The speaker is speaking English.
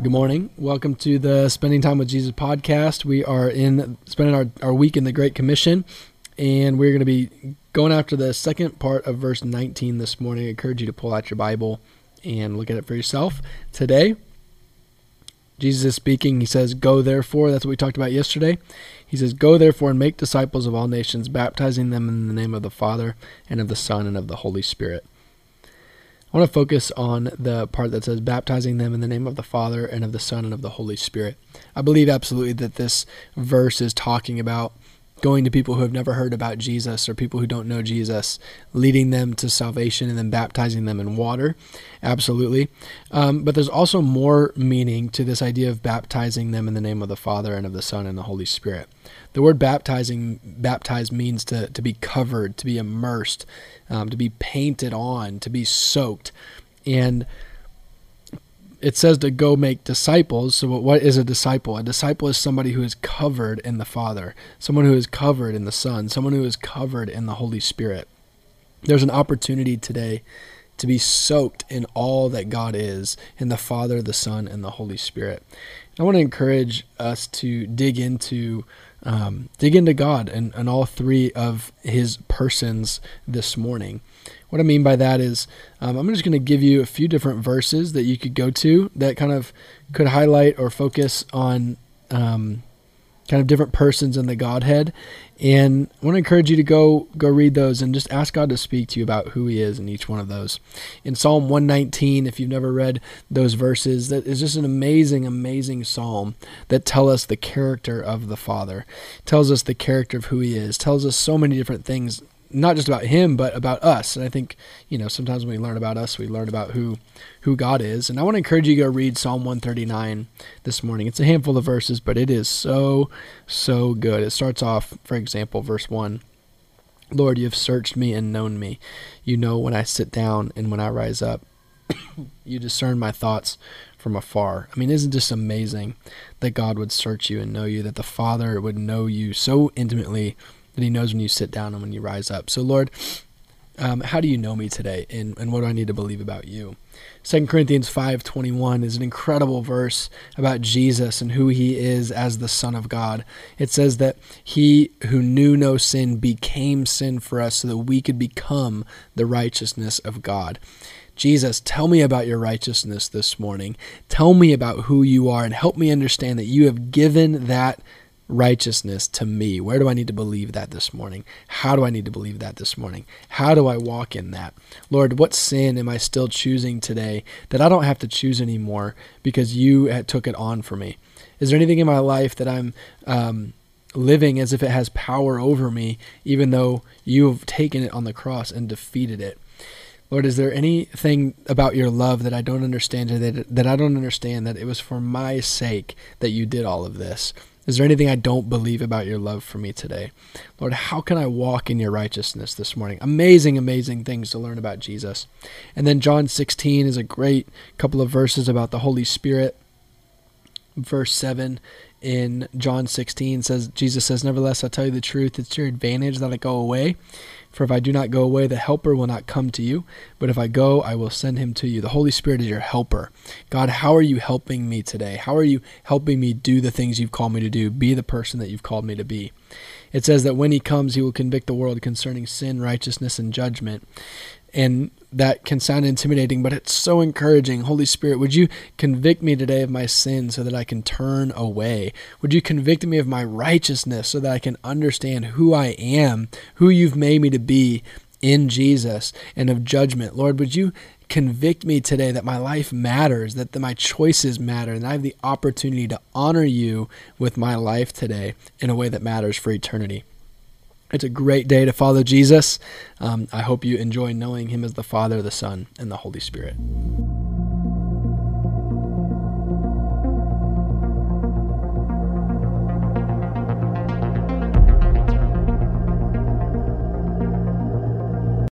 Good morning. Welcome to the Spending Time with Jesus podcast. We are in spending our, our week in the Great Commission, and we're going to be going after the second part of verse 19 this morning. I encourage you to pull out your Bible and look at it for yourself. Today, Jesus is speaking. He says, Go therefore. That's what we talked about yesterday. He says, Go therefore and make disciples of all nations, baptizing them in the name of the Father, and of the Son, and of the Holy Spirit I want to focus on the part that says baptizing them in the name of the Father and of the Son and of the Holy Spirit. I believe absolutely that this verse is talking about going to people who have never heard about Jesus or people who don't know Jesus, leading them to salvation and then baptizing them in water. Absolutely. Um, but there's also more meaning to this idea of baptizing them in the name of the Father and of the Son and the Holy Spirit. The word baptizing, baptized means to, to be covered, to be immersed, um, to be painted on, to be soaked. And it says to go make disciples. So, what is a disciple? A disciple is somebody who is covered in the Father, someone who is covered in the Son, someone who is covered in the Holy Spirit. There's an opportunity today to be soaked in all that God is in the Father, the Son, and the Holy Spirit. I want to encourage us to dig into um, dig into God and, and all three of His persons this morning. What I mean by that is, um, I'm just going to give you a few different verses that you could go to that kind of could highlight or focus on um, kind of different persons in the Godhead. And I want to encourage you to go go read those and just ask God to speak to you about who He is in each one of those. In Psalm 119, if you've never read those verses, that is just an amazing, amazing psalm that tell us the character of the Father, tells us the character of who He is, tells us so many different things not just about him but about us. And i think you know sometimes when we learn about us we learn about who who god is. And i want to encourage you to go read psalm 139 this morning. It's a handful of verses but it is so so good. It starts off for example verse 1 lord you have searched me and known me. You know when i sit down and when i rise up. You discern my thoughts from afar. I mean isn't this amazing that god would search you and know you that the father would know you so intimately that He knows when you sit down and when you rise up. So, Lord, um, how do you know me today, and, and what do I need to believe about you? 2 Corinthians 5:21 is an incredible verse about Jesus and who he is as the son of God. It says that he who knew no sin became sin for us so that we could become the righteousness of God. Jesus, tell me about your righteousness this morning. Tell me about who you are and help me understand that you have given that righteousness to me. Where do I need to believe that this morning? How do I need to believe that this morning? How do I walk in that? Lord, what sin am I still choosing today that I don't have to choose anymore because you took it on for me? Is there anything in my life that I'm um, living as if it has power over me, even though you have taken it on the cross and defeated it? Lord, is there anything about your love that I don't understand, that, that I don't understand, that it was for my sake that you did all of this? Is there anything I don't believe about your love for me today? Lord, how can I walk in your righteousness this morning? Amazing, amazing things to learn about Jesus. And then John 16 is a great couple of verses about the Holy Spirit. Verse 7 in John 16 says, Jesus says, Nevertheless, I tell you the truth, it's your advantage that I go away. For if I do not go away, the Helper will not come to you. But if I go, I will send him to you. The Holy Spirit is your helper. God, how are you helping me today? How are you helping me do the things you've called me to do? Be the person that you've called me to be. It says that when he comes, he will convict the world concerning sin, righteousness, and judgment. And that can sound intimidating, but it's so encouraging. Holy Spirit, would you convict me today of my sin so that I can turn away? Would you convict me of my righteousness so that I can understand who I am, who you've made me to be in Jesus, and of judgment? Lord, would you convict me today that my life matters, that the, my choices matter, and I have the opportunity to honor you with my life today in a way that matters for eternity? It's a great day to follow Jesus. Um, I hope you enjoy knowing him as the Father, the Son, and the Holy Spirit.